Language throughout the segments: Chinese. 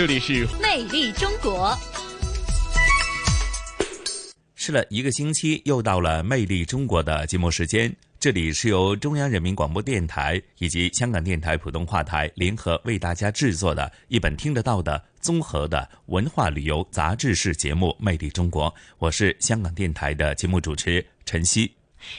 这里是魅力中国。试了一个星期，又到了《魅力中国》的节目时间。这里是由中央人民广播电台以及香港电台普通话台联合为大家制作的一本听得到的综合的文化旅游杂志式节目《魅力中国》。我是香港电台的节目主持陈曦。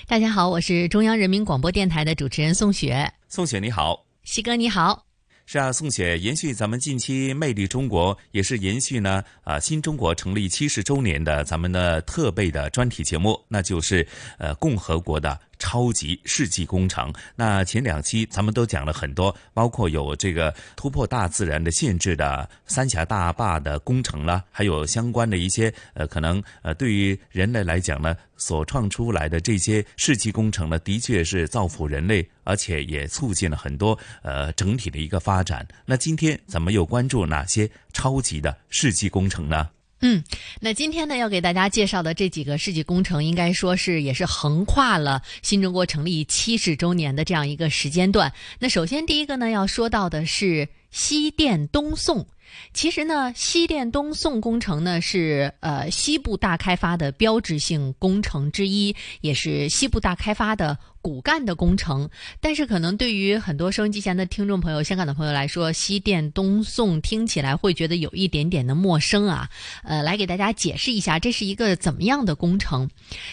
大家好，我是中央人民广播电台的主持人宋雪。宋雪你好，西哥你好。是啊，宋雪，延续咱们近期《魅力中国》，也是延续呢啊新中国成立七十周年的咱们的特备的专题节目，那就是呃共和国的。超级世纪工程，那前两期咱们都讲了很多，包括有这个突破大自然的限制的三峡大坝的工程啦，还有相关的一些呃，可能呃，对于人类来讲呢，所创出来的这些世纪工程呢，的确是造福人类，而且也促进了很多呃整体的一个发展。那今天咱们又关注哪些超级的世纪工程呢？嗯，那今天呢，要给大家介绍的这几个世纪工程，应该说是也是横跨了新中国成立七十周年的这样一个时间段。那首先第一个呢，要说到的是西电东送。其实呢，西电东送工程呢是呃西部大开发的标志性工程之一，也是西部大开发的。骨干的工程，但是可能对于很多收音机前的听众朋友、香港的朋友来说，西电东送听起来会觉得有一点点的陌生啊。呃，来给大家解释一下，这是一个怎么样的工程？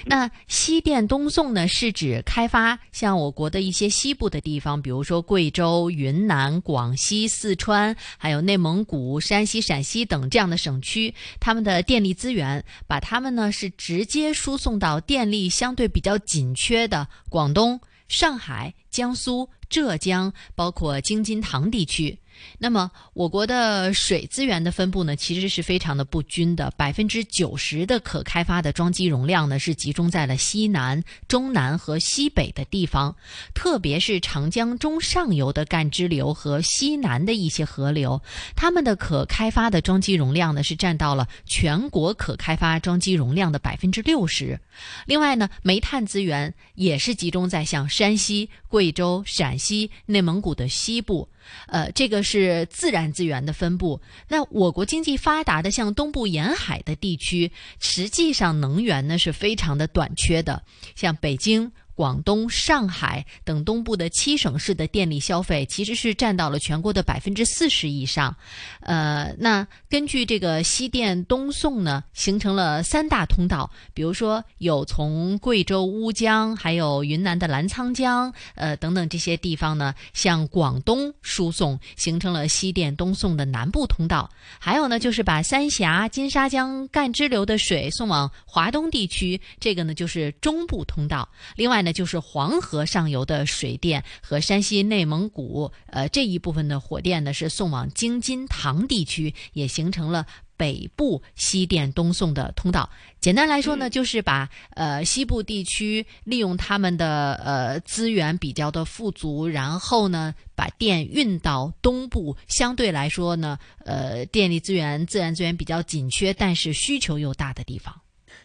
那西电东送呢，是指开发像我国的一些西部的地方，比如说贵州、云南、广西、四川，还有内蒙古、山西、陕西等这样的省区，他们的电力资源，把他们呢是直接输送到电力相对比较紧缺的广东。上海、江苏、浙江，包括京津唐地区。那么，我国的水资源的分布呢，其实是非常的不均的。百分之九十的可开发的装机容量呢，是集中在了西南、中南和西北的地方，特别是长江中上游的干支流和西南的一些河流，它们的可开发的装机容量呢，是占到了全国可开发装机容量的百分之六十。另外呢，煤炭资源也是集中在像山西、贵州、陕西、内蒙古的西部。呃，这个是自然资源的分布。那我国经济发达的像东部沿海的地区，实际上能源呢是非常的短缺的，像北京。广东、上海等东部的七省市的电力消费其实是占到了全国的百分之四十以上。呃，那根据这个西电东送呢，形成了三大通道，比如说有从贵州乌江，还有云南的澜沧江，呃等等这些地方呢，向广东输送，形成了西电东送的南部通道。还有呢，就是把三峡、金沙江干支流的水送往华东地区，这个呢就是中部通道。另外呢。那就是黄河上游的水电和山西、内蒙古，呃这一部分的火电呢，是送往京津唐地区，也形成了北部西电东送的通道。简单来说呢，就是把呃西部地区利用他们的呃资源比较的富足，然后呢把电运到东部，相对来说呢，呃电力资源、自然资源比较紧缺，但是需求又大的地方。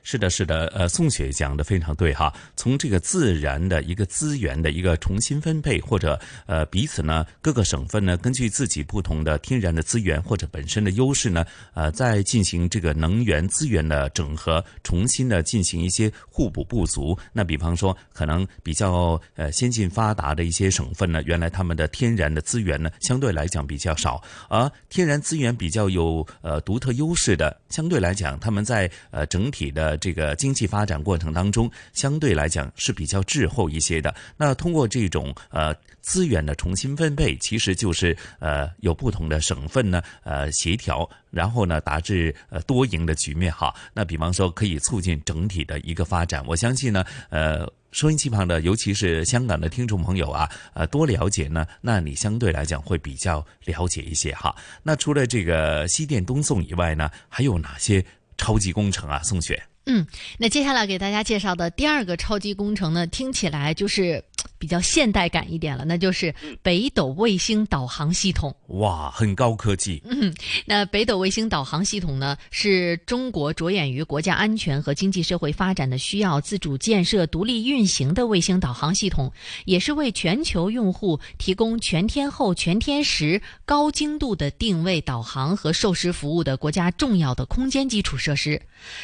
是的，是的，呃，宋雪讲的非常对哈。从这个自然的一个资源的一个重新分配，或者呃彼此呢各个省份呢根据自己不同的天然的资源或者本身的优势呢，呃，在进行这个能源资源的整合，重新的进行一些互补不足。那比方说，可能比较呃先进发达的一些省份呢，原来他们的天然的资源呢相对来讲比较少，而天然资源比较有呃独特优势的，相对来讲他们在呃整体的这个经济发展过程当中，相对来讲是比较滞后一些的。那通过这种呃资源的重新分配，其实就是呃有不同的省份呢呃协调，然后呢达至呃多赢的局面哈。那比方说可以促进整体的一个发展，我相信呢呃。收音机旁的，尤其是香港的听众朋友啊，呃，多了解呢，那你相对来讲会比较了解一些哈。那除了这个西电东送以外呢，还有哪些超级工程啊？宋雪。嗯，那接下来给大家介绍的第二个超级工程呢，听起来就是比较现代感一点了，那就是北斗卫星导航系统。哇，很高科技。嗯，那北斗卫星导航系统呢，是中国着眼于国家安全和经济社会发展的需要，自主建设、独立运行的卫星导航系统，也是为全球用户提供全天候、全天时、高精度的定位导航和授时服务的国家重要的空间基础设施。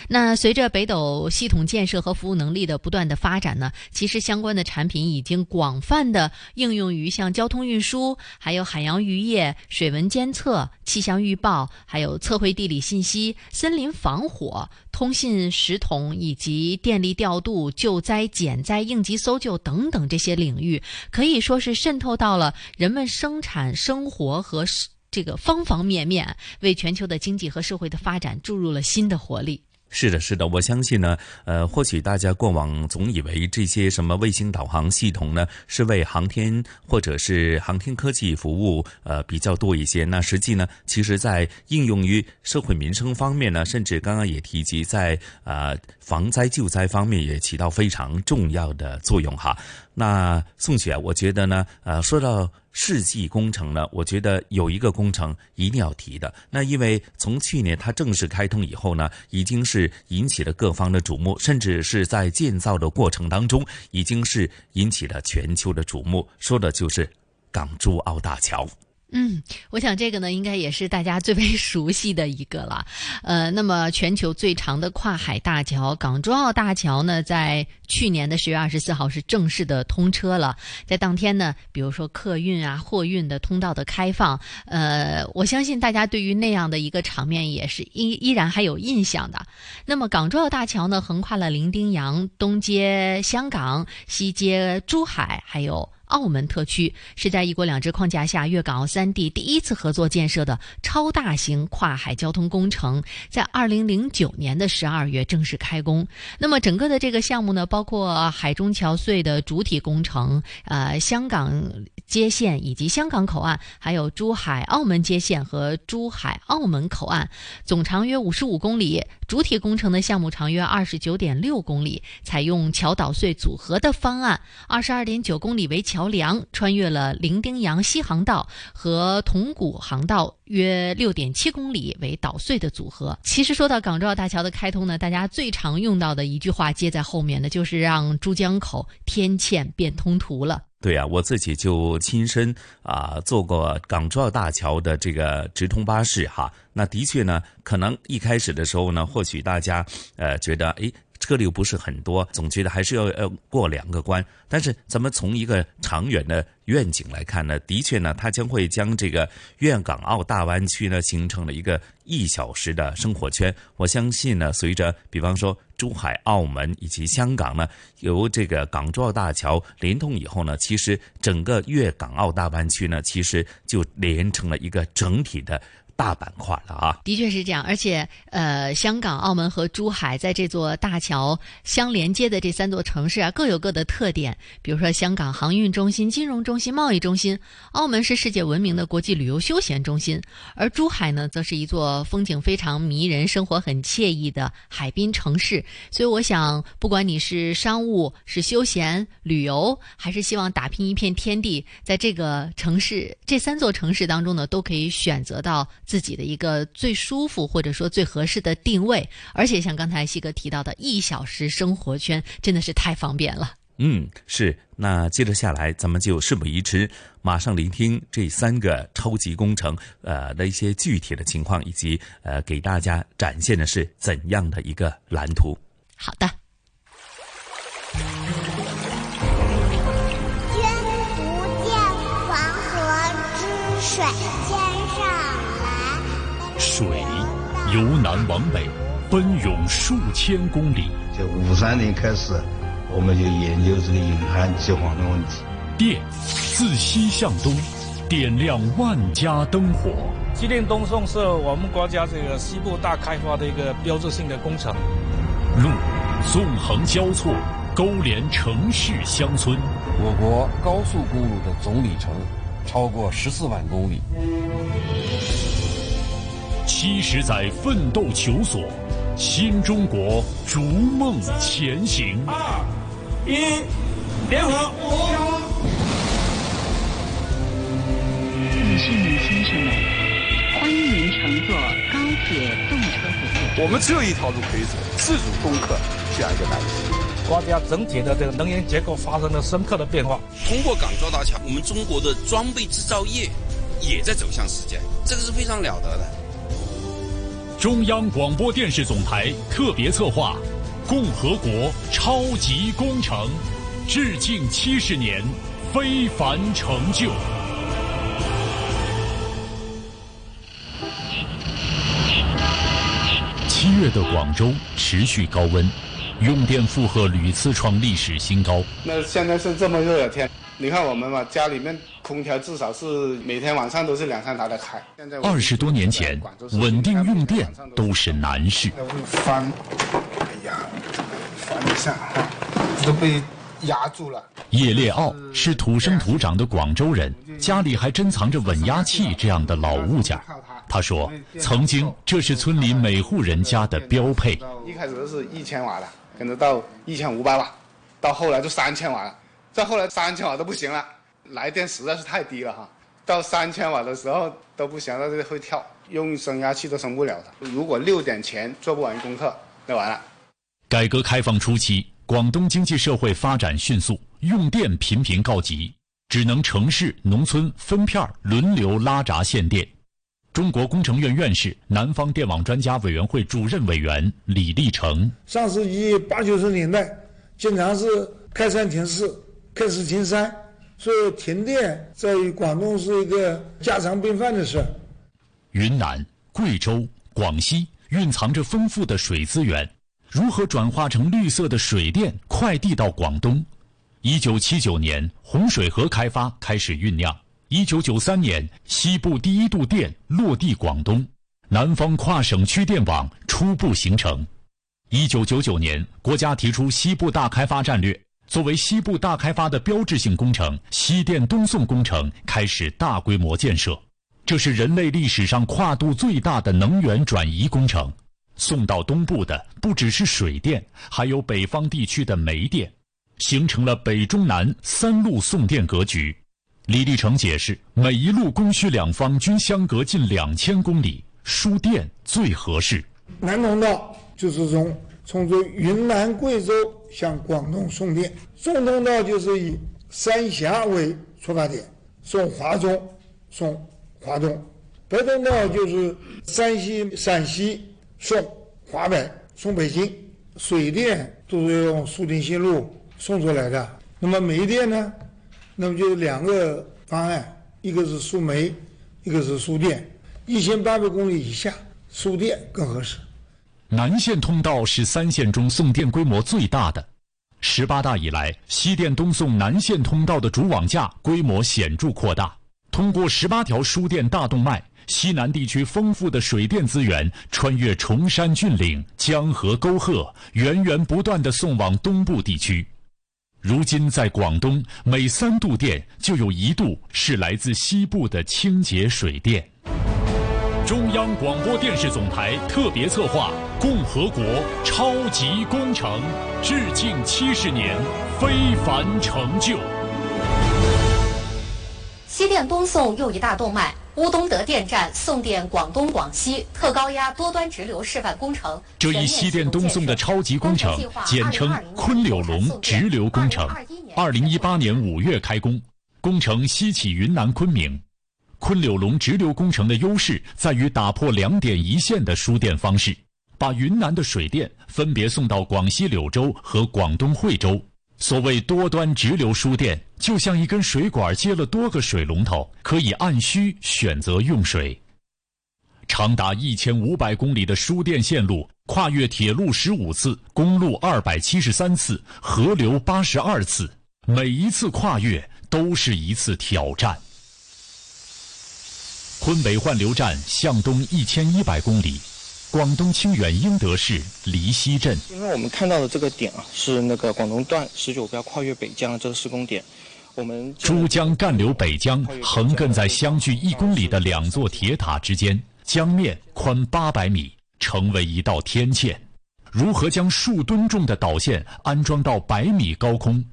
那随着北斗系统建设和服务能力的不断的发展呢，其实相关的产品已经经广泛的应用于像交通运输、还有海洋渔业、水文监测、气象预报、还有测绘地理信息、森林防火、通信时统以及电力调度、救灾减灾、应急搜救等等这些领域，可以说是渗透到了人们生产生活和这个方方面面，为全球的经济和社会的发展注入了新的活力。是的，是的，我相信呢，呃，或许大家过往总以为这些什么卫星导航系统呢，是为航天或者是航天科技服务，呃，比较多一些。那实际呢，其实在应用于社会民生方面呢，甚至刚刚也提及在啊防灾救灾方面也起到非常重要的作用哈。那宋雪，我觉得呢，呃，说到。世纪工程呢，我觉得有一个工程一定要提的。那因为从去年它正式开通以后呢，已经是引起了各方的瞩目，甚至是在建造的过程当中，已经是引起了全球的瞩目。说的就是港珠澳大桥。嗯，我想这个呢，应该也是大家最为 熟悉的一个了。呃，那么全球最长的跨海大桥港珠澳大桥呢，在去年的十月二十四号是正式的通车了。在当天呢，比如说客运啊、货运的通道的开放，呃，我相信大家对于那样的一个场面也是依依然还有印象的。那么港珠澳大桥呢，横跨了伶仃洋，东接香港，西接珠海，还有。澳门特区是在“一国两制”框架下，粤港澳三地第一次合作建设的超大型跨海交通工程，在二零零九年的十二月正式开工。那么，整个的这个项目呢，包括海中桥隧的主体工程，呃，香港接线以及香港口岸，还有珠海、澳门接线和珠海、澳门口岸，总长约五十五公里。主体工程的项目长约二十九点六公里，采用桥岛隧组合的方案，二十二点九公里为桥桥梁，穿越了伶仃洋西航道和铜鼓航道，约六点七公里为导隧的组合。其实说到港珠澳大桥的开通呢，大家最常用到的一句话接在后面的就是让珠江口天堑变通途了。对呀，我自己就亲身啊坐过港珠澳大桥的这个直通巴士哈，那的确呢，可能一开始的时候呢，或许大家呃觉得诶。车流不是很多，总觉得还是要要过两个关。但是咱们从一个长远的愿景来看呢，的确呢，它将会将这个粤港澳大湾区呢形成了一个一小时的生活圈。我相信呢，随着比方说珠海、澳门以及香港呢，由这个港珠澳大桥连通以后呢，其实整个粤港澳大湾区呢，其实就连成了一个整体的。大板块了啊，的确是这样，而且呃，香港、澳门和珠海在这座大桥相连接的这三座城市啊，各有各的特点。比如说，香港航运中心、金融中心、贸易中心；澳门是世界闻名的国际旅游休闲中心，而珠海呢，则是一座风景非常迷人、生活很惬意的海滨城市。所以，我想，不管你是商务、是休闲旅游，还是希望打拼一片天地，在这个城市这三座城市当中呢，都可以选择到。自己的一个最舒服或者说最合适的定位，而且像刚才西哥提到的一小时生活圈，真的是太方便了。嗯，是。那接着下来，咱们就事不宜迟，马上聆听这三个超级工程呃的一些具体的情况，以及呃给大家展现的是怎样的一个蓝图。好的。君不见黄河之水。由南往北，奔涌数千公里。就五三年开始，我们就研究这个隐含计划的问题。电自西向东，点亮万家灯火。西电东送是我们国家这个西部大开发的一个标志性的工程。路纵横交错，勾连城市乡村。我国高速公路的总里程超过十四万公里。七十载奋斗求索，新中国逐梦前行。二一，点火！女士们、先生们，欢迎您乘坐高铁动车服务。我们只有一条路可以走，自主攻克这样一个难题。国家整体的这个能源结构发生了深刻的变化。通过港珠澳大桥，我们中国的装备制造业也在走向世界，这个是非常了得的。中央广播电视总台特别策划《共和国超级工程》，致敬七十年非凡成就。七月的广州持续高温，用电负荷屡次创历史新高。那现在是这么热的天，你看我们嘛，家里面空调至少是每天晚上都是两三台的开。二十多年前，稳定用电都是难事。翻，哎呀，翻一下哈，都被压住了。叶烈奥是土生土长的广州人，家里还珍藏着稳压器这样的老物件。他说：“曾经这是村里每户人家的标配。一开始是一千瓦的，跟着到一千五百瓦，到后来就三千瓦了。再后来三千瓦都不行了，来电实在是太低了哈。到三千瓦的时候都不行了，这会跳，用升压器都升不了的。如果六点前做不完功课，那完了。”改革开放初期，广东经济社会发展迅速，用电频频告急，只能城市、农村分片轮流拉闸限电。中国工程院院士、南方电网专家委员会主任委员李立成：上世纪八九十年代，经常是开山停市、开市停山，所以停电在广东是一个家常便饭的事。云南、贵州、广西蕴藏着丰富的水资源，如何转化成绿色的水电快递到广东？一九七九年，洪水河开发开始酝酿。一九九三年，西部第一度电落地广东，南方跨省区电网初步形成。一九九九年，国家提出西部大开发战略，作为西部大开发的标志性工程，西电东送工程开始大规模建设。这是人类历史上跨度最大的能源转移工程。送到东部的不只是水电，还有北方地区的煤电，形成了北中南三路送电格局。李立成解释，每一路供需两方均相隔近两千公里，输电最合适。南通道就是从从这云南、贵州向广东送电，送通道就是以三峡为出发点，送华中、送华东；北通道就是山西、陕西送华北、送北京。水电都是用苏定西路送出来的，那么煤电呢？那么就两个方案，一个是输煤，一个是输电。一千八百公里以下，输电更合适。南线通道是三线中送电规模最大的。十八大以来，西电东送南线通道的主网架规模显著扩大。通过十八条输电大动脉，西南地区丰富的水电资源穿越崇山峻岭、江河沟壑，源源不断地送往东部地区。如今，在广东，每三度电就有一度是来自西部的清洁水电。中央广播电视总台特别策划《共和国超级工程》，致敬七十年非凡成就。西电东送又一大动脉。乌东德电站送电广东、广西特高压多端直流示范工程，这一西电东送的超级工程，简称昆柳龙直流工程，二零一八年五月开工，工程西起云南昆明。昆柳龙直流工程的优势在于打破两点一线的输电方式，把云南的水电分别送到广西柳州和广东惠州。所谓多端直流输电，就像一根水管接了多个水龙头，可以按需选择用水。长达一千五百公里的输电线路，跨越铁路十五次，公路二百七十三次，河流八十二次，每一次跨越都是一次挑战。昆北换流站向东一千一百公里，广东清远英德市黎溪镇。因为我们看到的这个点啊，是那个广东段十九标跨越北江的这个施工点。我们珠江干流北江横亘在相距一公里的两座铁塔之间，江面宽八百米，成为一道天堑。如何将数吨重的导线安装到百米高空？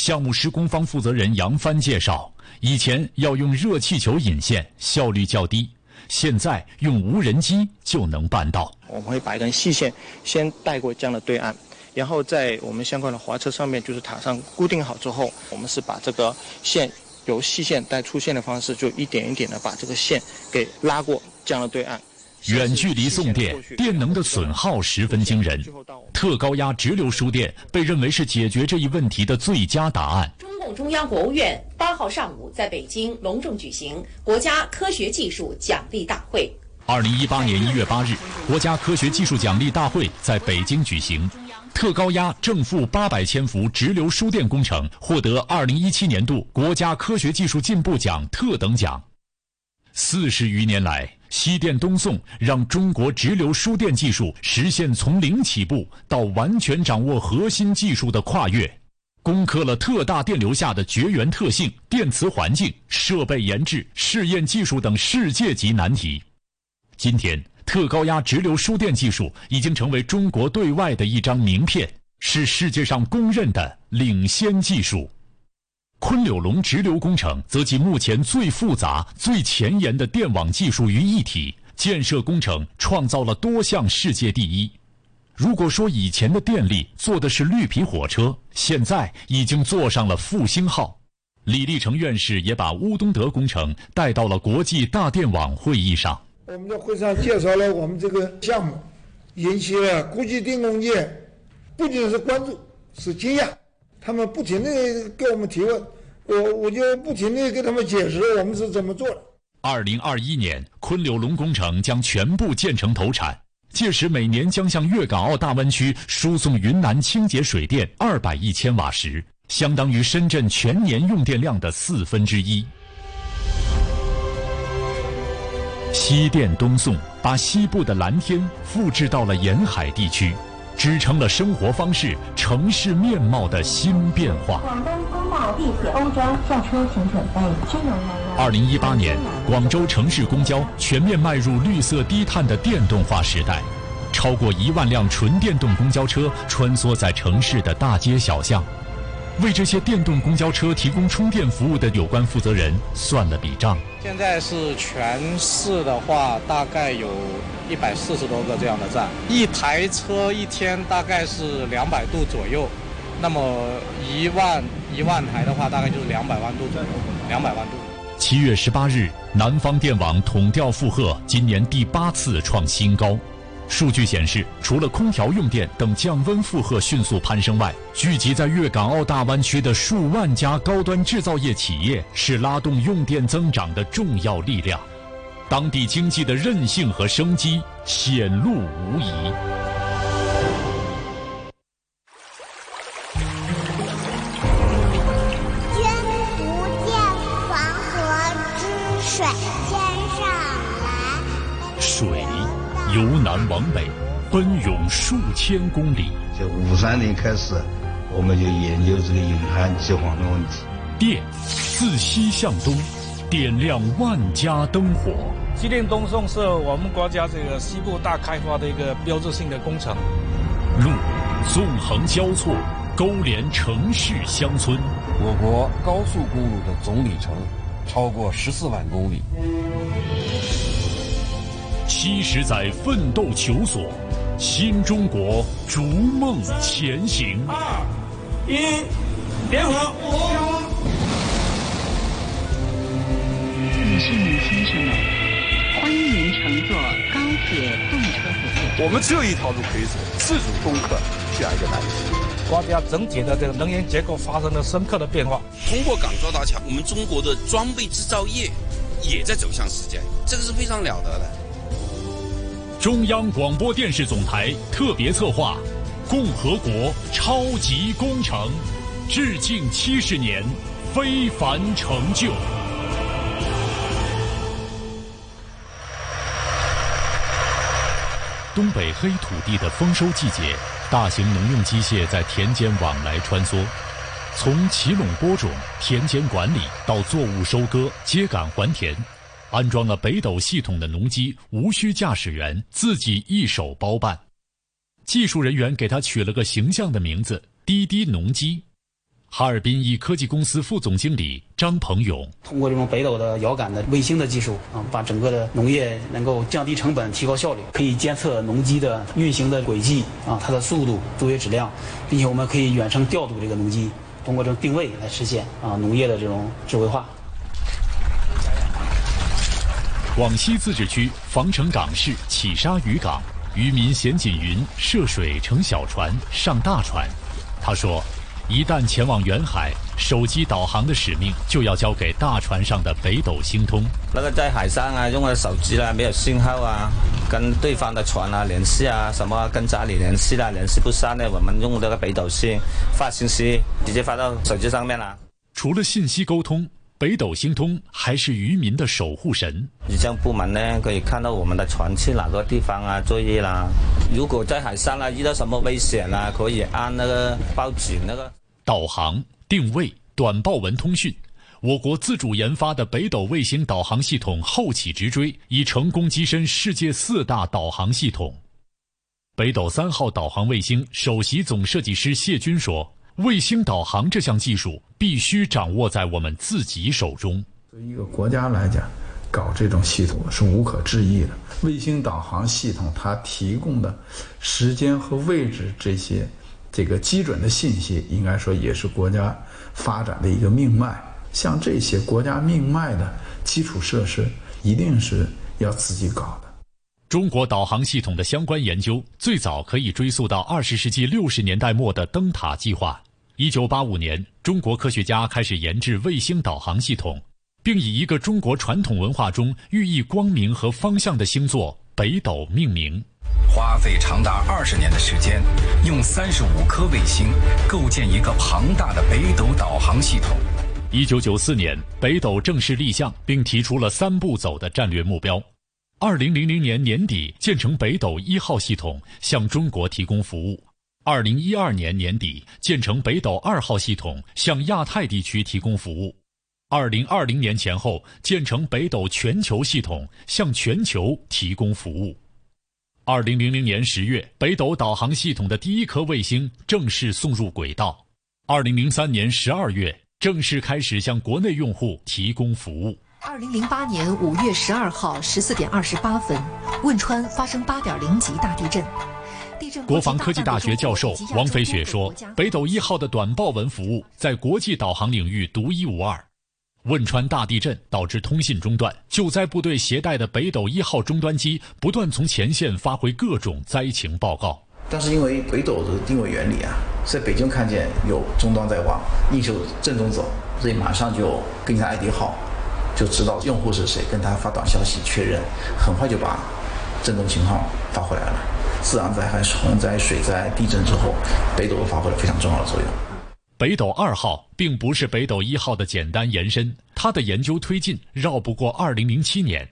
项目施工方负责人杨帆介绍。以前要用热气球引线，效率较低。现在用无人机就能办到。我们会把一根细线先带过江的对岸，然后在我们相关的滑车上面，就是塔上固定好之后，我们是把这个线由细线带粗线的方式，就一点一点的把这个线给拉过江的对岸。远距离送电，电能的损耗十分惊人。特高压直流输电被认为是解决这一问题的最佳答案。中共中央国务院八号上午在北京隆重举行国家科学技术奖励大会。二零一八年一月八日，国家科学技术奖励大会在北京举行。特高压正负八百千伏直流输电工程获得二零一七年度国家科学技术进步奖特等奖。四十余年来。西电东送让中国直流输电技术实现从零起步到完全掌握核心技术的跨越，攻克了特大电流下的绝缘特性、电磁环境、设备研制、试验技术等世界级难题。今天，特高压直流输电技术已经成为中国对外的一张名片，是世界上公认的领先技术。昆柳龙直流工程则集目前最复杂、最前沿的电网技术于一体，建设工程创造了多项世界第一。如果说以前的电力坐的是绿皮火车，现在已经坐上了复兴号。李立成院士也把乌东德工程带到了国际大电网会议上。我们在会上介绍了我们这个项目，引起了国际电工界不仅是关注，是惊讶。他们不停地给我们提问，我我就不停地给他们解释我们是怎么做的。二零二一年，昆柳龙工程将全部建成投产，届时每年将向粤港澳大湾区输送云南清洁水电二百亿千瓦时，相当于深圳全年用电量的四分之一。西电东送把西部的蓝天复制到了沿海地区。支撑了生活方式、城市面貌的新变化。广东通道地铁欧洲下车请准备。二零一八年，广州城市公交全面迈入绿色低碳的电动化时代，超过一万辆纯电动公交车穿梭在城市的大街小巷。为这些电动公交车提供充电服务的有关负责人算了笔账。现在是全市的话，大概有一百四十多个这样的站，一台车一天大概是两百度左右，那么一万一万台的话，大概就是两百万度左右，两百万度。七月十八日，南方电网统调负荷今年第八次创新高。数据显示，除了空调用电等降温负荷迅速攀升外，聚集在粤港澳大湾区的数万家高端制造业企业是拉动用电增长的重要力量，当地经济的韧性和生机显露无遗。往北，奔涌数千公里。就五三年开始，我们就研究这个隐含饥荒的问题。电自西向东，点亮万家灯火。西电东送是我们国家这个西部大开发的一个标志性的工程。路纵横交错，勾连城市乡村。我国高速公路的总里程超过十四万公里。七十载奋斗求索，新中国逐梦前行。二一，点火！女士们、先生们，欢迎您乘坐高铁动车服务。我们只有一条路可以走，自主攻克这样一个难题。国家整体的这个能源结构发生了深刻的变化。通过港珠澳大桥，我们中国的装备制造业也在走向世界，这个是非常了得的。中央广播电视总台特别策划《共和国超级工程》，致敬七十年非凡成就。东北黑土地的丰收季节，大型农用机械在田间往来穿梭，从起垄播种、田间管理到作物收割、秸秆还田，安装了北斗系统的农机无需驾驶员，自己一手包办。技术人员给他取了个形象的名字——滴滴农机。哈尔滨一科技公司副总经理张鹏勇通过这种北斗的遥感的卫星的技术啊，把整个的农业能够降低成本、提高效率，可以监测农机的运行的轨迹啊，它的速度、作业质量，并且我们可以远程调度这个农机，通过这种定位来实现啊农业的这种智慧化。广西自治区防城港市起沙渔港，渔民咸锦云涉水乘小船上大船，他说。一旦前往远海，手机导航的使命就要交给大船上的北斗星通。那个在海上啊，用的手机啦，没有信号啊，跟对方的船啊联系啊，什么跟家里联系啦，联系不上呢，我们用这个北斗星发信息，直接发到手机上面了。除了信息沟通，北斗星通还是渔民的守护神。气象部门呢，可以看到我们的船去哪个地方啊作业啦。如果在海上啊遇到什么危险啊，可以按那个报警那个。导航、定位、短报文通讯，我国自主研发的北斗卫星导航系统后起直追，已成功跻身世界四大导航系统。北斗三号导航卫星首席总设计师谢军说：“卫星导航这项技术必须掌握在我们自己手中。对一个国家来讲，搞这种系统是无可置疑的。卫星导航系统它提供的时间和位置这些。”这个基准的信息，应该说也是国家发展的一个命脉。像这些国家命脉的基础设施，一定是要自己搞的。中国导航系统的相关研究，最早可以追溯到二十世纪六十年代末的灯塔计划。一九八五年，中国科学家开始研制卫星导航系统，并以一个中国传统文化中寓意光明和方向的星座北斗命名。花费长达二十年的时间，用三十五颗卫星构建一个庞大的北斗导航系统。一九九四年，北斗正式立项，并提出了三步走的战略目标。二零零零年年底建成北斗一号系统，向中国提供服务。二零一二年年底建成北斗二号系统，向亚太地区提供服务。二零二零年前后建成北斗全球系统，向全球提供服务。二零零零年十月，北斗导航系统的第一颗卫星正式送入轨道。二零零三年十二月，正式开始向国内用户提供服务。二零零八年五月十二号十四点二十八分，汶川发生八点零级大地震。国防科技大学教授王飞雪说：“北斗一号的短报文服务在国际导航领域独一无二。”汶川大地震导致通信中断，救灾部队携带的北斗一号终端机不断从前线发回各种灾情报告。但是因为北斗的定位原理啊，在北京看见有终端在往应求震中走，所以马上就跟上 ID 号，就知道用户是谁，跟他发短消息确认，很快就把震动情况发回来了。自然灾害、洪灾、水灾、地震之后，北斗发挥了非常重要的作用。北斗二号并不是北斗一号的简单延伸，它的研究推进绕不过二零零七年。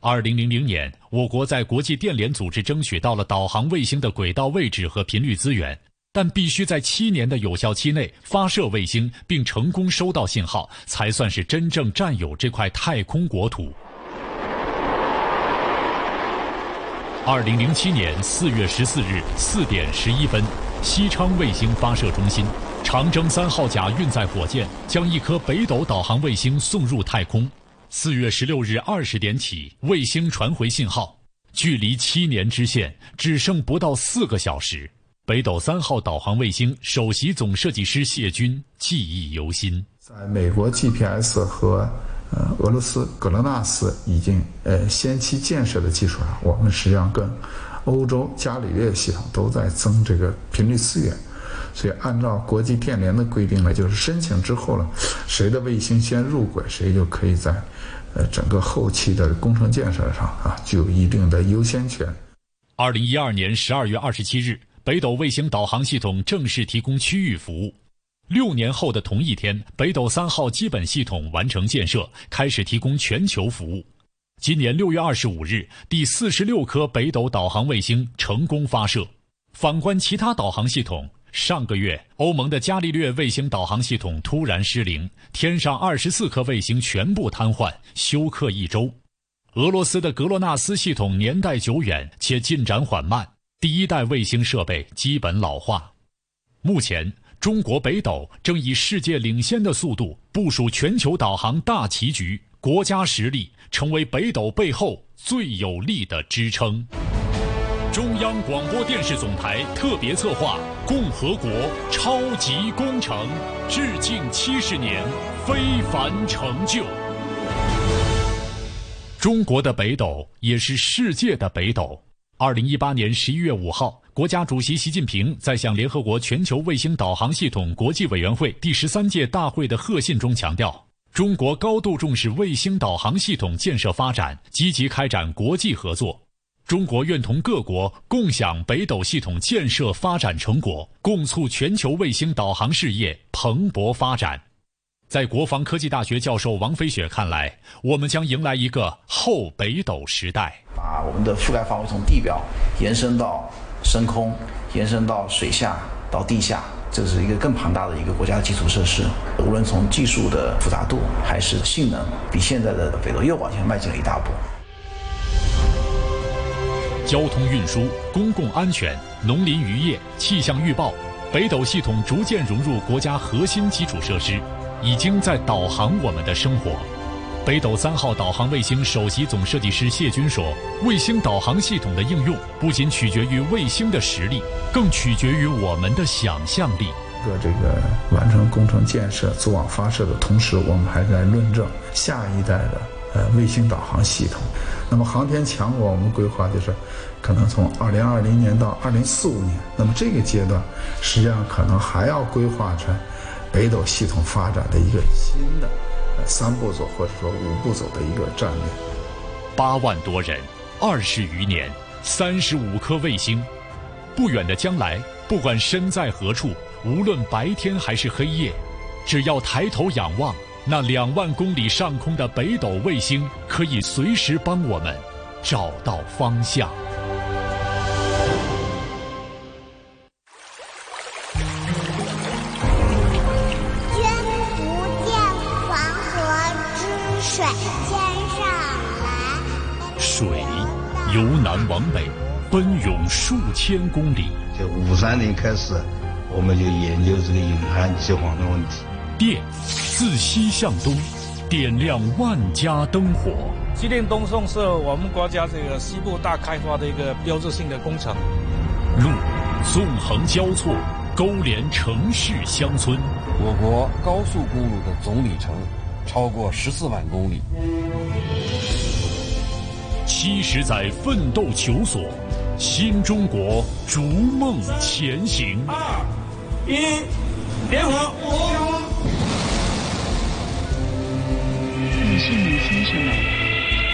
二零零零年，我国在国际电联组织争取到了导航卫星的轨道位置和频率资源，但必须在七年的有效期内发射卫星并成功收到信号，才算是真正占有这块太空国土。二零零七年四月十四日四点十一分，西昌卫星发射中心。长征三号甲运载火箭将一颗北斗导航卫星送入太空。四月十六日二十点起，卫星传回信号，距离七年之线只剩不到四个小时。北斗三号导航卫星首席总设计师谢军记忆犹新。在美国 GPS 和呃俄罗斯格罗纳斯已经呃先期建设的基础上，我们实际上跟欧洲伽利略系统都在增这个频率资源。所以，按照国际电联的规定呢，就是申请之后呢，谁的卫星先入轨，谁就可以在，呃，整个后期的工程建设上啊，具有一定的优先权。二零一二年十二月二十七日，北斗卫星导航系统正式提供区域服务。六年后的同一天，北斗三号基本系统完成建设，开始提供全球服务。今年六月二十五日，第四十六颗北斗导航卫星成功发射。反观其他导航系统，上个月欧盟的伽利略卫星导航系统突然失灵，天上二十四颗卫星全部瘫痪，休克一周。俄罗斯的格洛纳斯系统年代久远且进展缓慢，第一代卫星设备基本老化。目前，中国北斗正以世界领先的速度部署全球导航大棋局，国家实力成为北斗背后最有力的支撑。中央广播电视总台特别策划《共和国超级工程》，致敬七十年非凡成就。中国的北斗也是世界的北斗。二零一八年十一月五号，国家主席习近平在向联合国全球卫星导航系统国际委员会第十三届大会的贺信中强调，中国高度重视卫星导航系统建设发展，积极开展国际合作。中国愿同各国共享北斗系统建设发展成果，共促全球卫星导航事业蓬勃发展。在国防科技大学教授王飞雪看来，我们将迎来一个后北斗时代。把我们的覆盖范围从地表延伸到升空，延伸到水下，到地下，这是一个更庞大的一个国家基础设施。无论从技术的复杂度还是性能，比现在的北斗又往前迈进了一大步。交通运输、公共安全、农林渔业、气象预报，北斗系统逐渐融入国家核心基础设施。已经在导航我们的生活。北斗三号导航卫星首席总设计师谢军说：“卫星导航系统的应用不仅取决于卫星的实力，更取决于我们的想象力。个这个完成工程建设、组网发射的同时，我们还在论证下一代的呃卫星导航系统。那么航天强国，我们规划就是可能从二零二零年到二零四五年。那么这个阶段，实际上可能还要规划成。”北斗系统发展的一个新的三步走或者说五步走的一个战略。八万多人，二十余年，三十五颗卫星。不远的将来，不管身在何处，无论白天还是黑夜，只要抬头仰望，那两万公里上空的北斗卫星，可以随时帮我们找到方向。往北，奔涌数千公里。就五三年开始，我们就研究这个引航激晃的问题。电自西向东，点亮万家灯火。西电东送是我们国家这个西部大开发的一个标志性的工程。路纵横交错，勾连城市乡村。我国高速公路的总里程超过十四万公里。七十载奋斗求索，新中国逐梦前行。二一，点火！女士们、先生们，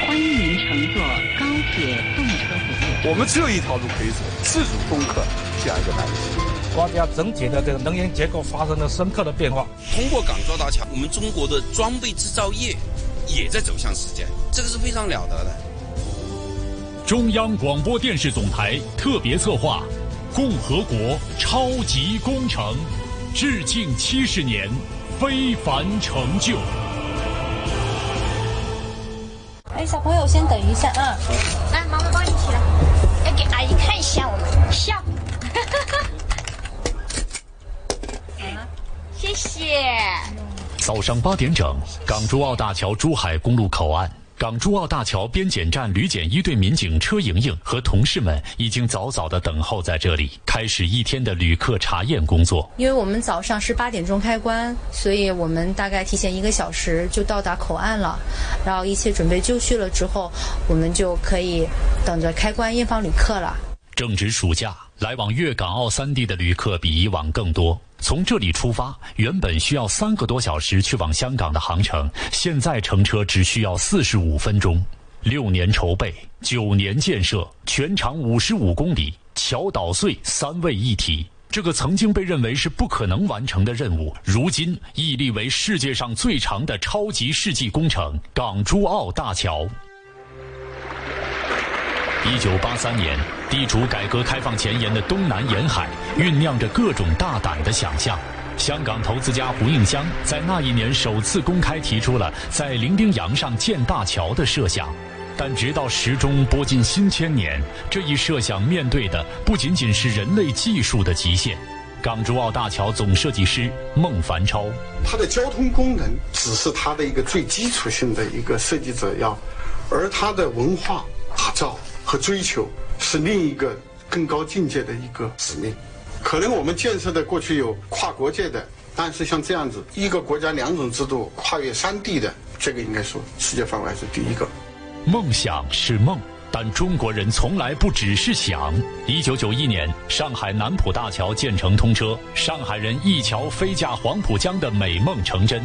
欢迎您乘坐高铁动车服务。我们只有一条路可以走，自主攻克这样一个难题。国家整体的这个能源结构发生了深刻的变化。通过港珠澳大桥，我们中国的装备制造业也在走向世界，这个是非常了得的。中央广播电视总台特别策划《共和国超级工程》，致敬七十年非凡成就。哎，小朋友先等一下啊！来，妈妈帮你起来，要给阿姨看一下我们笑。谢谢。早上八点整，港珠澳大桥珠海公路口岸。港珠澳大桥边检站旅检一队民警车莹莹和同事们已经早早的等候在这里，开始一天的旅客查验工作。因为我们早上是八点钟开关，所以我们大概提前一个小时就到达口岸了。然后一切准备就绪了之后，我们就可以等着开关验放旅客了。正值暑假，来往粤港澳三地的旅客比以往更多。从这里出发，原本需要三个多小时去往香港的航程，现在乘车只需要四十五分钟。六年筹备，九年建设，全长五十五公里，桥岛隧三位一体。这个曾经被认为是不可能完成的任务，如今屹立为世界上最长的超级世纪工程——港珠澳大桥。一九八三年，地处改革开放前沿的东南沿海，酝酿着各种大胆的想象。香港投资家胡应湘在那一年首次公开提出了在伶仃洋上建大桥的设想，但直到时钟拨进新千年，这一设想面对的不仅仅是人类技术的极限。港珠澳大桥总设计师孟凡超，它的交通功能只是它的一个最基础性的一个设计者要，而它的文化打造和追求是另一个更高境界的一个使命。可能我们建设的过去有跨国界的，但是像这样子一个国家两种制度跨越三地的，这个应该说世界范围是第一个。梦想是梦，但中国人从来不只是想。一九九一年，上海南浦大桥建成通车，上海人一桥飞架黄浦江的美梦成真。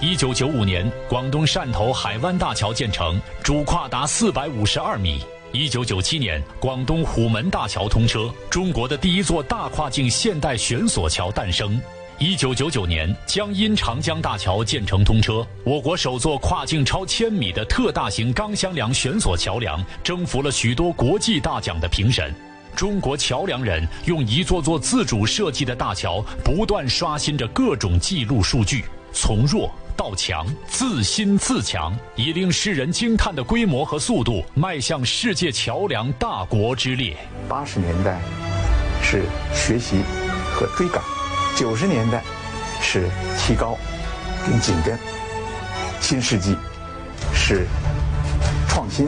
一九九五年，广东汕头海湾大桥建成，主跨达四百五十二米。一九九七年，广东虎门大桥通车，中国的第一座大跨境现代悬索桥诞生。一九九九年，江阴长江大桥建成通车，我国首座跨境超千米的特大型钢箱梁悬索桥梁，征服了许多国际大奖的评审。中国桥梁人用一座座自主设计的大桥，不断刷新着各种记录数据，从弱。道强，自新自强，以令世人惊叹的规模和速度，迈向世界桥梁大国之列。八十年代是学习和追赶，九十年代是提高跟紧跟，新世纪是创新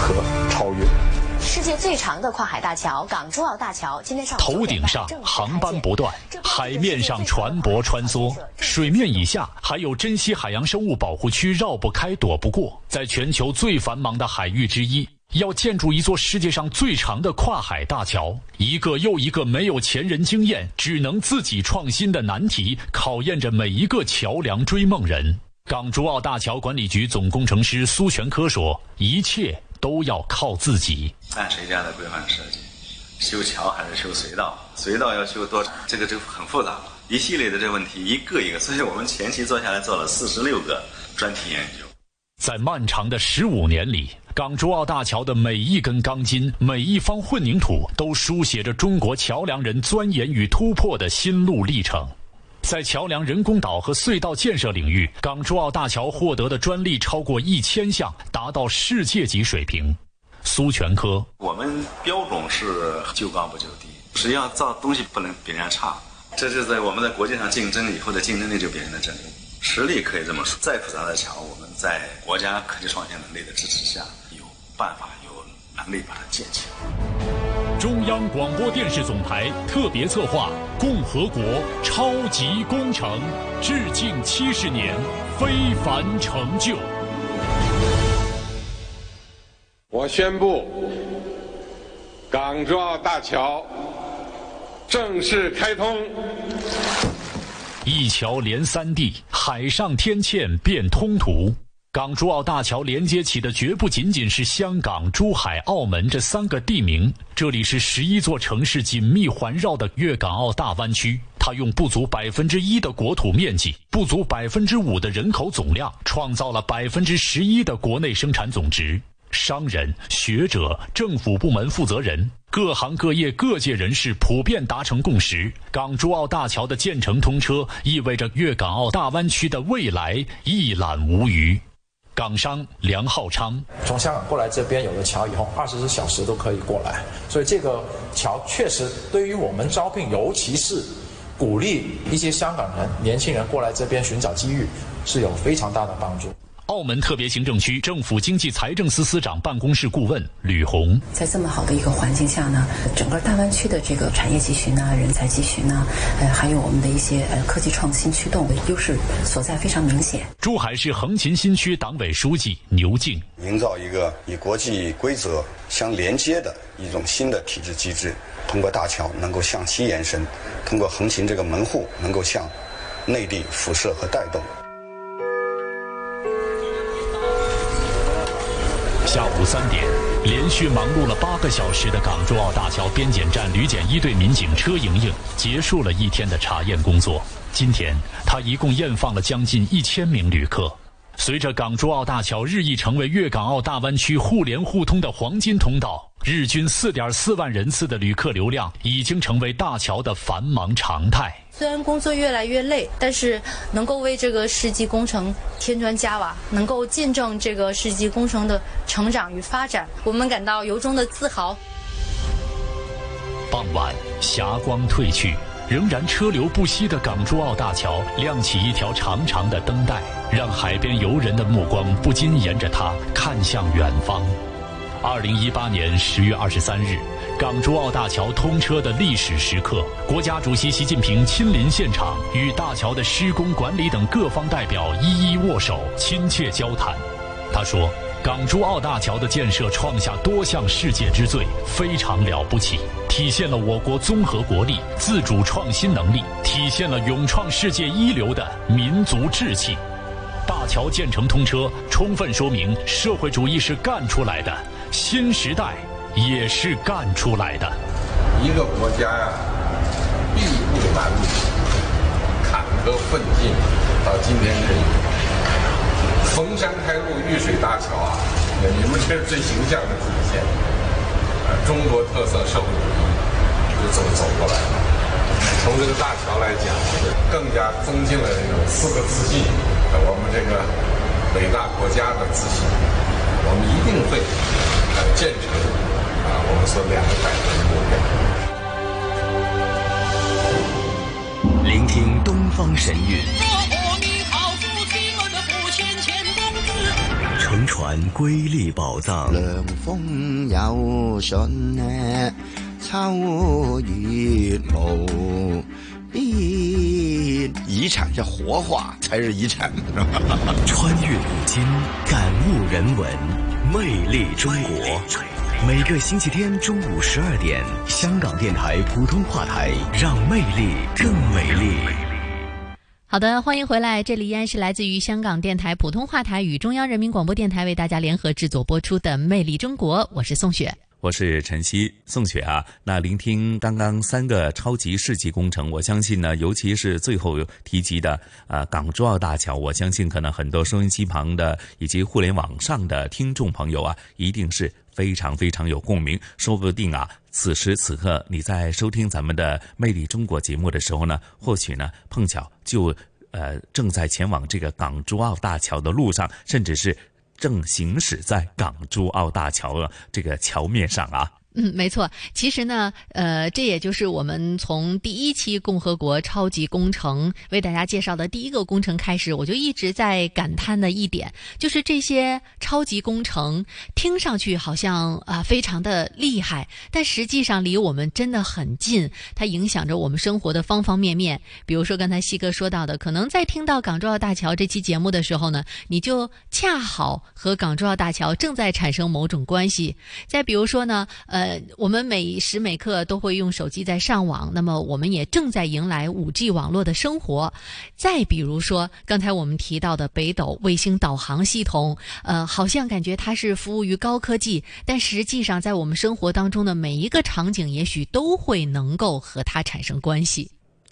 和超越。世界最长的跨海大桥——港珠澳大桥，今天上头顶上航班不断，海面上船舶穿梭，水面以下还有珍稀海洋生物保护区绕不开、躲不过。在全球最繁忙的海域之一，要建筑一座世界上最长的跨海大桥，一个又一个没有前人经验、只能自己创新的难题，考验着每一个桥梁追梦人。港珠澳大桥管理局总工程师苏全科说：“一切。”都要靠自己。按谁家的规范设计，修桥还是修隧道？隧道要修多长？这个就很复杂了，一系列的这问题，一个一个。所以我们前期做下来做了四十六个专题研究。在漫长的十五年里，港珠澳大桥的每一根钢筋、每一方混凝土，都书写着中国桥梁人钻研与突破的心路历程。在桥梁、人工岛和隧道建设领域，港珠澳大桥获得的专利超过一千项，达到世界级水平。苏全科，我们标准是就高不就低，实际上造东西不能比人家差，这是在我们在国际上竞争以后的竞争力就比人家争，实力可以这么说。再复杂的桥，我们在国家科技创新能力的支持下，有办法、有能力把它建起来。中央广播电视总台特别策划《共和国超级工程》，致敬七十年非凡成就。我宣布，港珠澳大桥正式开通。一桥连三地，海上天堑变通途。港珠澳大桥连接起的绝不仅仅是香港、珠海、澳门这三个地名，这里是十一座城市紧密环绕的粤港澳大湾区。它用不足百分之一的国土面积、不足百分之五的人口总量，创造了百分之十一的国内生产总值。商人、学者、政府部门负责人、各行各业各界人士普遍达成共识：港珠澳大桥的建成通车，意味着粤港澳大湾区的未来一览无余。港商梁浩昌从香港过来这边有了桥以后，二十四小时都可以过来，所以这个桥确实对于我们招聘，尤其是鼓励一些香港人、年轻人过来这边寻找机遇，是有非常大的帮助。澳门特别行政区政府经济财政司司长办公室顾问吕红，在这么好的一个环境下呢，整个大湾区的这个产业集群呢、人才集群呢，呃，还有我们的一些呃科技创新驱动的优势所在非常明显。珠海市横琴新区党委书记牛静，营造一个与国际规则相连接的一种新的体制机制，通过大桥能够向西延伸，通过横琴这个门户能够向内地辐射和带动。下午三点，连续忙碌了八个小时的港珠澳大桥边检站旅检一队民警车莹莹结束了一天的查验工作。今天，她一共验放了将近一千名旅客。随着港珠澳大桥日益成为粤港澳大湾区互联互通的黄金通道，日均四点四万人次的旅客流量已经成为大桥的繁忙常态。虽然工作越来越累，但是能够为这个世纪工程添砖加瓦，能够见证这个世纪工程的成长与发展，我们感到由衷的自豪。傍晚，霞光褪去。仍然车流不息的港珠澳大桥亮起一条长长的灯带，让海边游人的目光不禁沿着它看向远方。二零一八年十月二十三日，港珠澳大桥通车的历史时刻，国家主席习近平亲临现场，与大桥的施工管理等各方代表一一握手，亲切交谈。他说。港珠澳大桥的建设创下多项世界之最，非常了不起，体现了我国综合国力、自主创新能力，体现了勇创世界一流的民族志气。大桥建成通车，充分说明社会主义是干出来的，新时代也是干出来的。一个国家呀，筚路蓝缕，坎坷奋进，到今天这一。逢山开路，遇水搭桥啊！你们这是最形象的体现。呃，中国特色社会主义就这么走过来了。从这个大桥来讲，更加增进了这种四个自信，我们这个伟大国家的自信。我们一定会建成啊我们所两个改革的目标。聆听东方神韵。乘船瑰丽宝藏。凉风有信呢，秋月无边。遗产叫活化才是遗产。穿越古今，感悟人文，魅力中国。每个星期天中午十二点，香港电台普通话台，让魅力更美丽。好的，欢迎回来，这里依然是来自于香港电台普通话台与中央人民广播电台为大家联合制作播出的《魅力中国》，我是宋雪，我是晨曦，宋雪啊。那聆听刚刚三个超级世纪工程，我相信呢，尤其是最后提及的啊港珠澳大桥，我相信可能很多收音机旁的以及互联网上的听众朋友啊，一定是非常非常有共鸣，说不定啊，此时此刻你在收听咱们的《魅力中国》节目的时候呢，或许呢碰巧。就，呃，正在前往这个港珠澳大桥的路上，甚至是正行驶在港珠澳大桥的这个桥面上啊。嗯，没错。其实呢，呃，这也就是我们从第一期共和国超级工程为大家介绍的第一个工程开始，我就一直在感叹的一点，就是这些超级工程听上去好像啊非常的厉害，但实际上离我们真的很近，它影响着我们生活的方方面面。比如说刚才西哥说到的，可能在听到港珠澳大桥这期节目的时候呢，你就恰好和港珠澳大桥正在产生某种关系。再比如说呢，呃。呃，我们每时每刻都会用手机在上网，那么我们也正在迎来五 G 网络的生活。再比如说，刚才我们提到的北斗卫星导航系统，呃，好像感觉它是服务于高科技，但实际上在我们生活当中的每一个场景，也许都会能够和它产生关系。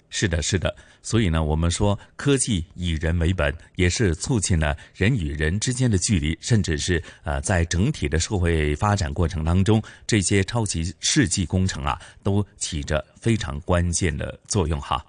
是的，是的。所以呢，我们说科技以人为本，也是促进了人与人之间的距离，甚至是呃，在整体的社会发展过程当中，这些超级世纪工程啊，都起着非常关键的作用哈。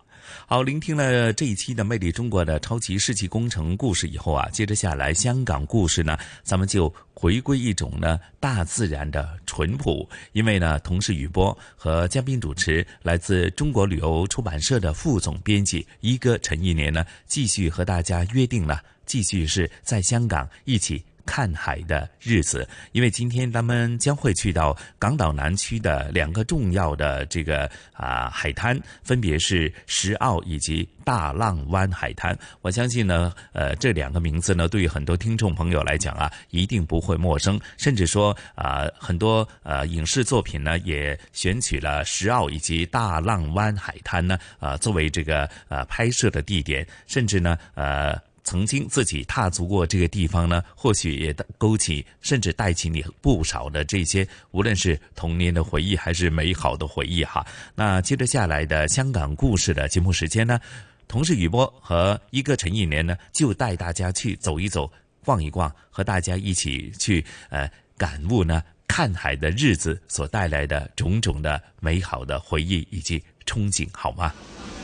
好，聆听了这一期的《魅力中国》的超级世纪工程故事以后啊，接着下来香港故事呢，咱们就回归一种呢大自然的淳朴。因为呢，同事雨波和嘉宾主持来自中国旅游出版社的副总编辑一哥陈一年呢，继续和大家约定了，继续是在香港一起。看海的日子，因为今天咱们将会去到港岛南区的两个重要的这个啊海滩，分别是石澳以及大浪湾海滩。我相信呢，呃，这两个名字呢，对于很多听众朋友来讲啊，一定不会陌生。甚至说啊，很多呃影视作品呢，也选取了石澳以及大浪湾海滩呢，啊，作为这个呃拍摄的地点。甚至呢，呃。曾经自己踏足过这个地方呢，或许也勾起甚至带起你不少的这些，无论是童年的回忆还是美好的回忆哈。那接着下来的香港故事的节目时间呢，同事雨波和一个陈一年呢，就带大家去走一走、逛一逛，和大家一起去呃感悟呢看海的日子所带来的种种的美好的回忆以及憧憬，好吗？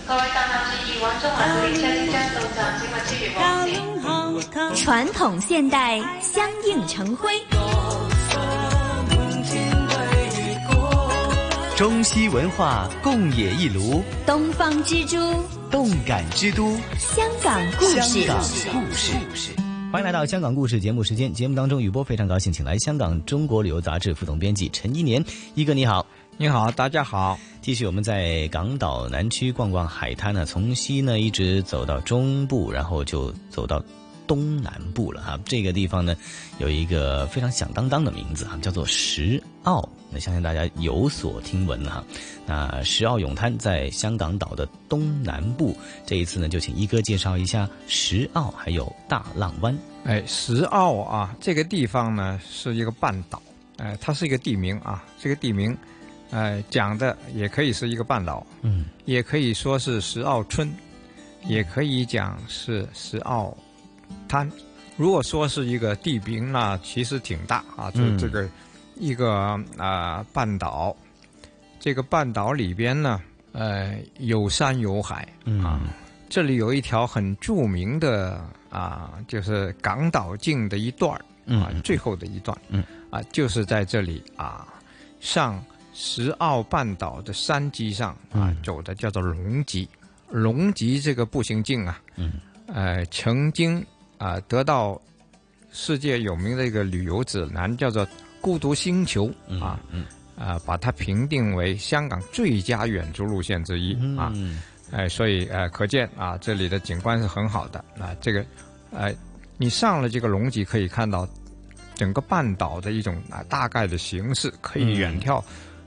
各位搭客注意，往中環列車即将到站，请勿超越黃線。傳統現代相映成辉。中西文化共冶一炉，东方之珠，动感之都，香港故事。香港故事。欢迎来到香港故事节目时间。节目当中，雨波非常高兴，请来香港中国旅游杂志副总编辑陈一年。一哥你好，你好，大家好。继续我们在港岛南区逛逛海滩呢，从西呢一直走到中部，然后就走到東南部了哈。这个地方呢有一个非常响当当的名字哈，叫做石澳。那相信大家有所听闻了哈。那石澳泳滩在香港岛的东南部，这一次呢就请一哥介绍一下石澳还有大浪湾。哎，石澳啊，这个地方呢是一个半岛，哎，它是一个地名啊，这个地名。呃，讲的也可以是一个半岛，嗯，也可以说是石澳村，也可以讲是石澳灘。如果说是一个地名呢，其实挺大啊，就这个一个啊、呃、半岛，这个半岛里边呢，呃，有山有海啊，这里有一条很著名的啊，就是港岛径的一段啊，嗯、最后的一段，嗯，啊，就是在这里啊上。石澳半岛的山脊上啊，走的叫做龙脊，龙脊这个步行径啊，嗯，呃，曾經啊得到世界有名的一个旅游指南，叫做《孤独星球》啊，嗯，啊，把它评定为香港最佳远足路线之一啊，哎，所以呃，可见啊，这里的景观是很好的啊，这个，呃，你上了这个龙脊，可以看到整个半岛的一种啊大概的形式，可以远眺。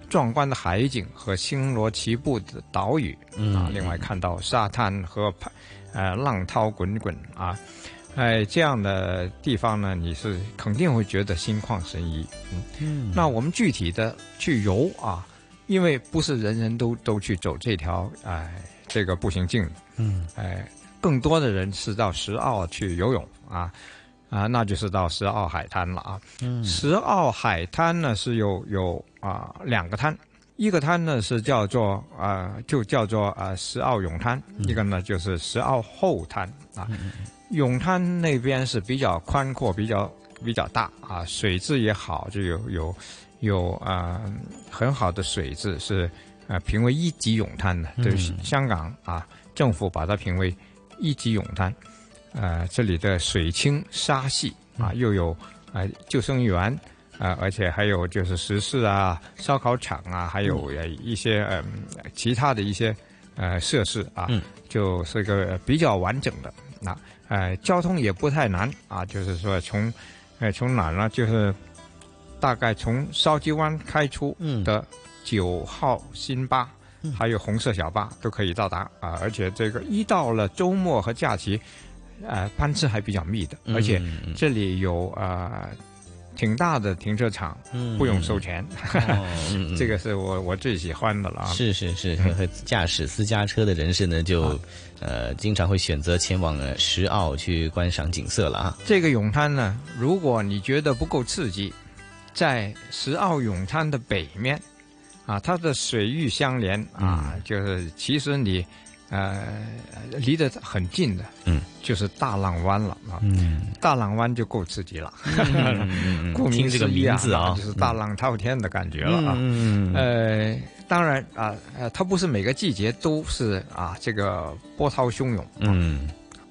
壮观的海景和星罗棋布的岛屿、嗯、啊，另外看到沙滩和呃浪涛滚滚啊，哎，这样的地方呢，你是肯定会觉得心旷神怡。嗯，嗯那我们具体的去游啊，因为不是人人都都去走这条哎这个步行径，嗯，哎，更多的人是到石澳去游泳啊。啊，那就是到石澳海滩了啊。嗯，石澳海滩呢是有有啊两个滩，一个滩呢是叫做啊就叫做啊石澳泳滩，嗯、一个呢就是石澳后滩啊。嗯、泳滩那边是比较宽阔，比较比较大啊，水质也好，就有有有啊很好的水质，是啊评为一级泳滩的，就是香港啊政府把它评为一级泳滩。呃，这里的水清沙细啊，又有啊、呃、救生员啊、呃，而且还有就是食肆啊、烧烤场啊，还有一些嗯、呃、其他的一些呃设施啊，嗯，就是一个比较完整的。那呃交通也不太难啊，就是说从呃从哪呢？就是大概从筲箕湾开出的九号新巴，嗯、还有红色小巴都可以到达啊，而且这个一到了周末和假期。呃，班次还比较密的，而且这里有呃挺大的停车场，嗯，不用收钱，哦、這個是我我最喜欢的了啊。是是是，和駕駛私家车的人士呢，就、啊、呃经常会选择前往石澳去观赏景色了啊。这个泳滩呢，如果你觉得不够刺激，在石澳泳滩的北面啊，它的水域相连啊，嗯、就是其实你。呃，离得很近的，嗯，就是大浪湾了啊，嗯，大浪湾就够刺激了，嗯，顾名思义啊，就是大浪滔天的感觉了啊，嗯，呃，当然啊，呃，它不是每个季节都是啊，这个波涛汹涌，嗯，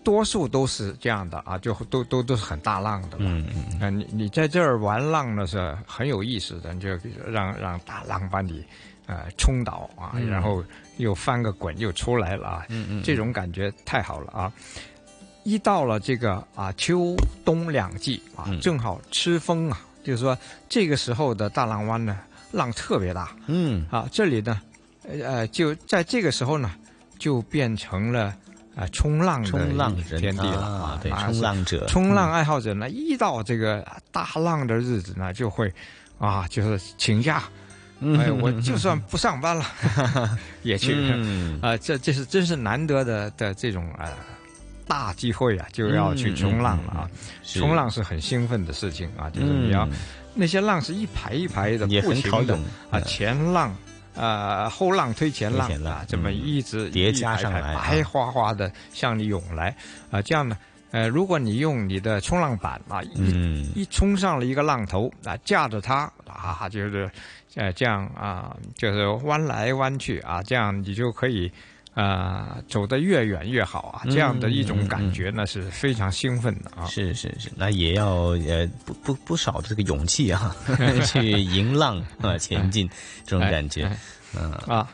多数都是这样的啊，就都都都是很大浪的嘛，嗯嗯，啊，你你在这儿玩浪呢是很有意思的，你就让让大浪把你呃冲倒啊，嗯、然后。又翻个滚又出来了啊！嗯嗯，这种感觉太好了啊！一到了这个啊秋冬两季啊，嗯、正好吃风啊，就是说这个时候的大浪湾呢，浪特别大。嗯，啊，这里呢，呃，就在这个时候呢，就变成了啊冲浪的冲浪天地了啊，对，啊冲浪者，冲浪爱好者呢，一到这个大浪的日子呢，就会啊，就是请假。哎，我就算不上班了，也去嗯啊！这这是真是难得的的这种啊大机会啊，就要去冲浪了啊！是冲浪是很兴奋的事情啊，就是你要嗯那些浪是一排一排的，不停的啊，前浪。呃，后浪推前浪啊，这么一直叠加上来啊。白花花的向你涌来啊，这样呢，呃，如果你用你的冲浪板啊，一、嗯。一冲上了一个浪头啊，架着它啊，就是呃这样啊，就是弯来弯去啊，这样你就可以啊、走得越远越好啊，这样的一种感觉呢、是非常兴奋的啊。是是是，那也要呃不不不少的这个勇气啊，去迎浪啊前进这种感觉，嗯啊，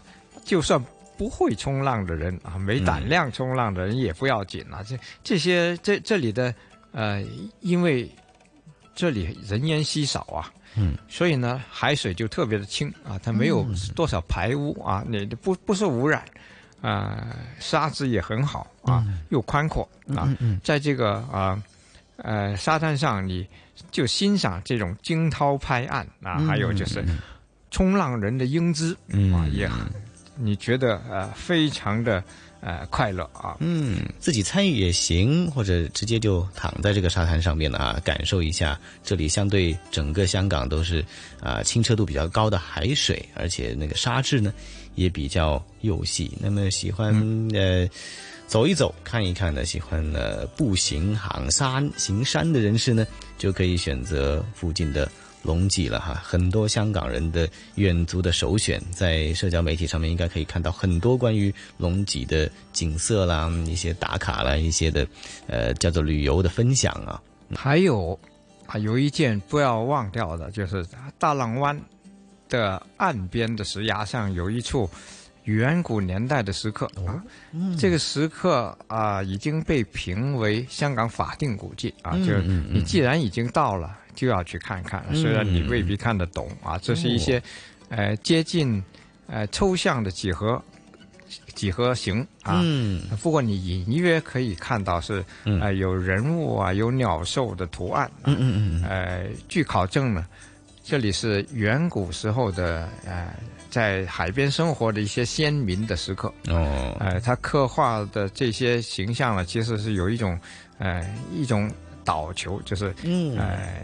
就算不会冲浪的人啊，没胆量冲浪的人也不要紧啊。这这些这这里的呃，因为这里人烟稀少啊，嗯，所以呢，海水就特别的清啊，它没有多少排污啊，你不不受污染。啊、沙子也很好啊，又宽阔啊，在这个啊呃沙滩上，你就欣赏这种惊涛拍岸啊，还有就是冲浪人的英姿，嗯。啊，也很你觉得呃非常的呃快乐啊，嗯，自己参与也行，或者直接就躺在这个沙滩上面呢啊，感受一下这里相对整个香港都是啊清澈度比较高的海水，而且那个沙质呢也比较幼细。那么喜欢、呃走一走、看一看的，喜欢呃步行、行山、行山的人士呢，就可以选择附近的。龙脊了哈，很多香港人的远足的首选，在社交媒体上面应该可以看到很多关于龙脊的景色啦、一些打卡啦、一些的呃叫做旅游的分享啊。还有啊，有一件不要忘掉的，就是大浪湾的岸边的石崖上有一处远古年代的石刻啊。这个石刻啊、已经被评为香港法定古迹啊。嗯就你既然已经到了，就要去看看，嗯虽然你未必看得懂啊。这是一些呃接近呃抽象的几何几何形啊。嗯不过你隐约可以看到是，呃，有人物啊，有鸟兽的图案、啊。嗯嗯嗯呃，据考证呢，这里是远古时候的呃，在海边生活的一些先民的时刻。哦，呃，他刻画的这些形象呢，其实是有一种呃一种祷求，就是嗯。呃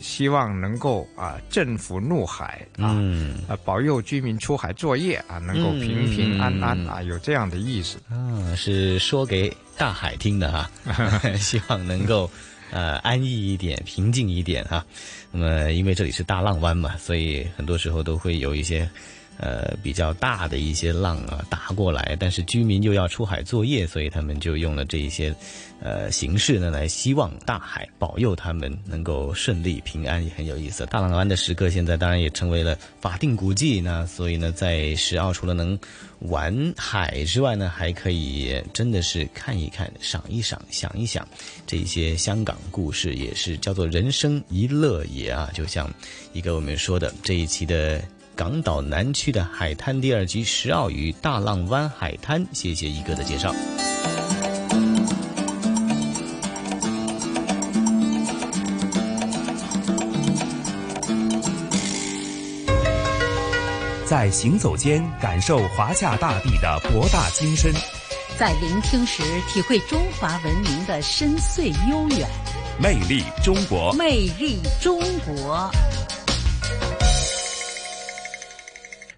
希望能够啊、镇抚怒海啊，嗯。啊保佑居民出海作业啊，能够平平安安啊，有这样的意思。啊，是说给大海听的哈，希望能够呃安逸一点、平静一点啊。那么因为这里是大浪湾嘛，所以很多时候都会有一些呃比较大的一些浪啊打过来，但是居民又要出海作业，所以他们就用了这一些呃形式呢来希望大海保佑他们能够顺利平安，也很有意思。大浪湾的石刻现在当然也成为了法定古迹，那所以呢，在石澳除了能玩海之外呢，还可以真的是看一看、赏一赏、想一想这些香港故事，也是叫做人生一乐也啊。就像一个我们说的这一期的港岛南区的海滩第二集石澳与大浪湾海滩，谢谢一哥的介绍。在行走间感受华夏大地的博大精深，在聆听时体会中华文明的深邃悠远。魅力中国，魅力中国。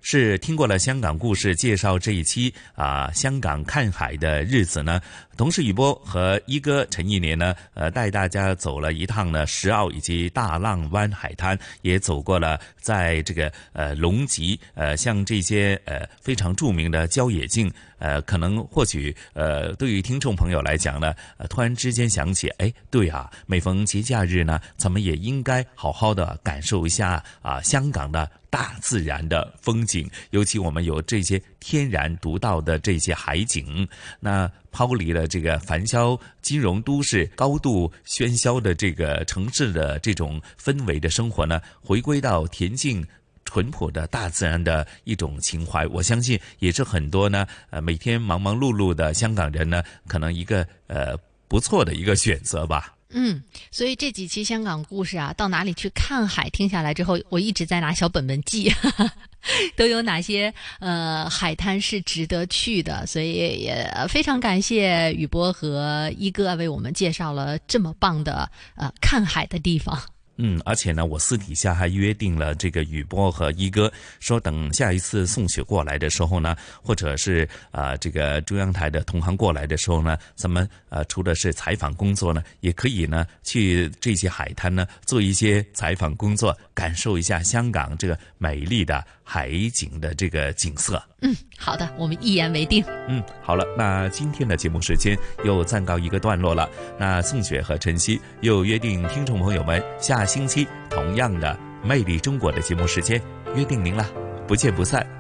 是听过了香港故事介绍这一期啊，香港看海的日子呢，同事雨波和一哥陈一年呢，呃，带大家走了一趟呢石澳以及大浪湾海滩，也走过了在这个呃龙脊呃像这些呃非常著名的郊野径，呃，可能或许呃对于听众朋友来讲呢，呃，突然之间想起，哎，对啊，每逢节假日呢，咱们也应该好好的感受一下啊香港的大自然的风景，尤其我们有这些天然独到的这些海景，那抛离了这个繁嚣金融都市高度喧嚣的这个城市的这种氛围的生活呢，回归到恬静。淳朴的大自然的一种情怀，我相信也是很多呢呃每天忙忙碌碌的香港人呢，可能一个呃不错的一个选择吧。嗯，所以这几期香港故事啊，到哪里去看海？听下来之后，我一直在拿小本本记，都有哪些呃海滩是值得去的。所以也非常感谢雨波和一哥为我们介绍了这么棒的呃看海的地方。嗯，而且呢，我私底下还约定了这个雨波和一哥，说等下一次宋雪过来的时候呢，或者是啊这个中央台的同行过来的时候呢，咱们呃除了是采访工作呢，也可以呢去这些海滩呢做一些采访工作，感受一下香港这个美丽的海景的这个景色。嗯，好的，我们一言为定。嗯，好了，那今天的节目时间又暂告一个段落了。那宋雪和晨曦又约定听众朋友们下。星期同样的《魅力中国》的节目时间，约定您了，不见不散。